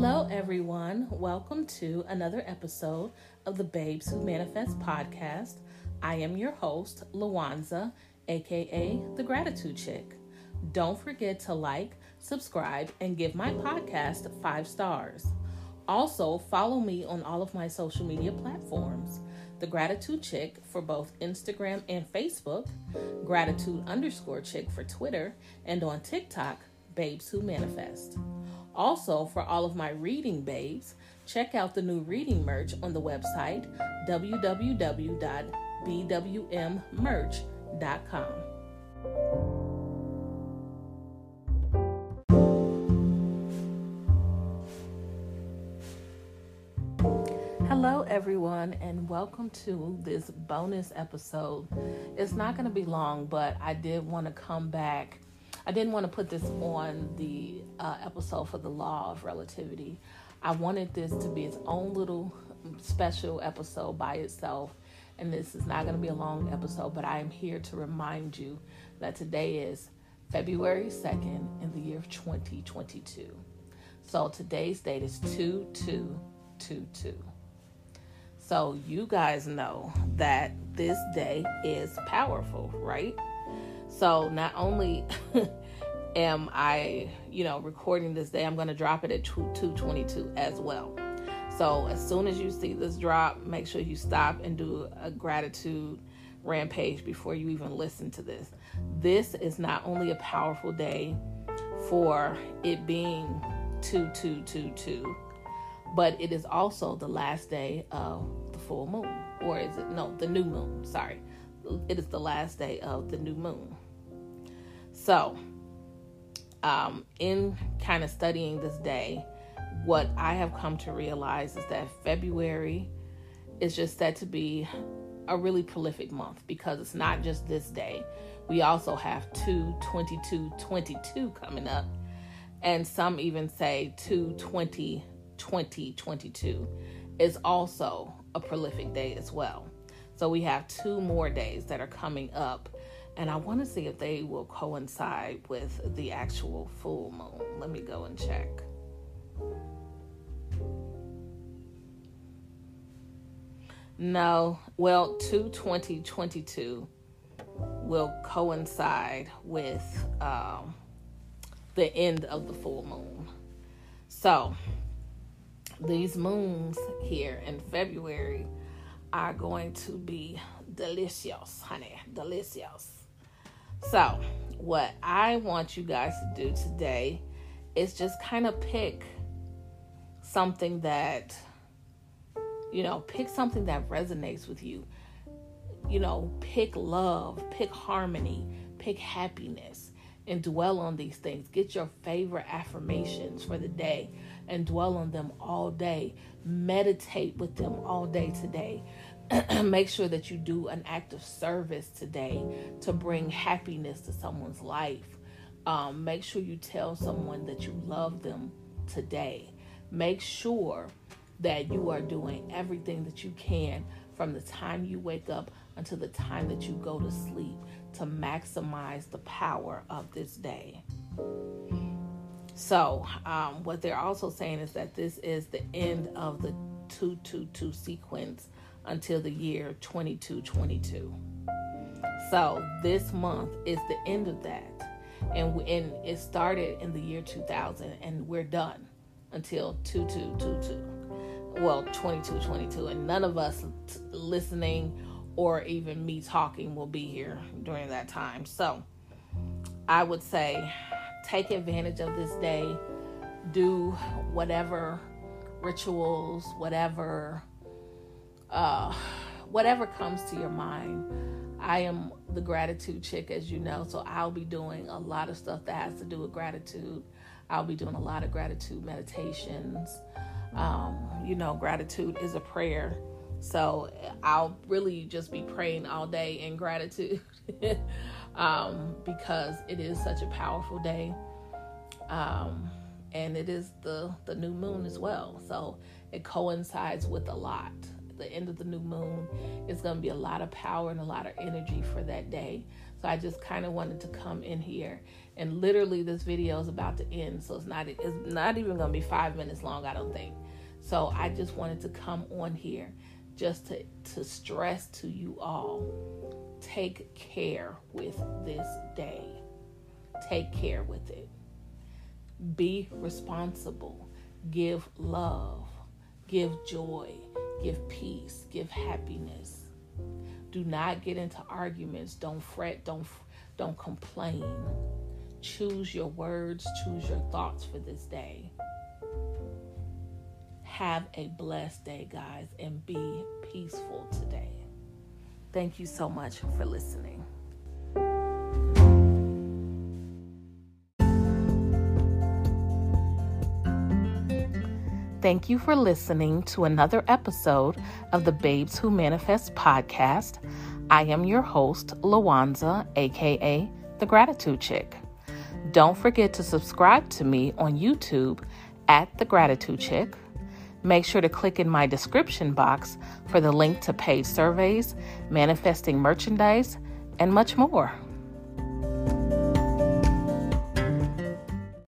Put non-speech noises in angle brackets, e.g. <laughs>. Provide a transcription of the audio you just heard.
Hello, everyone. Welcome to another episode of the Babes Who Manifest podcast. I am your host, Lawanza, aka the Gratitude Chick. Don't forget to like, subscribe, and give my podcast five stars. Also, follow me on all of my social media platforms The Gratitude Chick for both Instagram and Facebook, Gratitude underscore Chick for Twitter, and on TikTok, Babes Who Manifest. Also, for all of my reading babes, check out the new reading merch on the website www.bwmmerch.com. Hello, everyone, and welcome to this bonus episode. It's not going to be long, but I did want to come back. I didn't want to put this on the uh, episode for the law of relativity. I wanted this to be its own little special episode by itself. And this is not going to be a long episode, but I am here to remind you that today is February 2nd in the year of 2022. So today's date is 2222. So you guys know that this day is powerful, right? So not only <laughs> am I, you know, recording this day, I'm going to drop it at 222 as well. So as soon as you see this drop, make sure you stop and do a gratitude rampage before you even listen to this. This is not only a powerful day for it being 2222, but it is also the last day of the full moon. Or is it? No, the new moon. Sorry. It is the last day of the new moon. So, um, in kind of studying this day, what I have come to realize is that February is just said to be a really prolific month because it's not just this day. We also have 2 22 22 coming up, and some even say 2 20 20 22 is also a prolific day as well. So we have two more days that are coming up and I want to see if they will coincide with the actual full moon. Let me go and check. No, well, 2 2022 will coincide with um, the end of the full moon. So, these moons here in February are going to be delicious, honey, delicious. So, what I want you guys to do today is just kind of pick something that, you know, pick something that resonates with you. You know, pick love, pick harmony, pick happiness, and dwell on these things. Get your favorite affirmations for the day and dwell on them all day. Meditate with them all day today. <clears throat> make sure that you do an act of service today to bring happiness to someone's life. Um, make sure you tell someone that you love them today. Make sure that you are doing everything that you can from the time you wake up until the time that you go to sleep to maximize the power of this day. So, um, what they're also saying is that this is the end of the 222 sequence until the year 2222. So this month is the end of that. And, and it started in the year 2000 and we're done until 2222. Well, 2222 and none of us t- listening or even me talking will be here during that time. So, I would say take advantage of this day. Do whatever rituals, whatever uh, whatever comes to your mind. I am the gratitude chick, as you know, so I'll be doing a lot of stuff that has to do with gratitude. I'll be doing a lot of gratitude meditations. Um, you know, gratitude is a prayer. So I'll really just be praying all day in gratitude <laughs> um, because it is such a powerful day. Um, and it is the, the new moon as well. So it coincides with a lot the end of the new moon. It's going to be a lot of power and a lot of energy for that day. So I just kind of wanted to come in here and literally this video is about to end, so it's not it's not even going to be 5 minutes long, I don't think. So I just wanted to come on here just to to stress to you all take care with this day. Take care with it. Be responsible. Give love. Give joy. Give peace. Give happiness. Do not get into arguments. Don't fret. Don't don't complain. Choose your words. Choose your thoughts for this day. Have a blessed day, guys, and be peaceful today. Thank you so much for listening. Thank you for listening to another episode of the Babes Who Manifest podcast. I am your host, Lawanza, aka The Gratitude Chick. Don't forget to subscribe to me on YouTube at The Gratitude Chick. Make sure to click in my description box for the link to paid surveys, manifesting merchandise, and much more.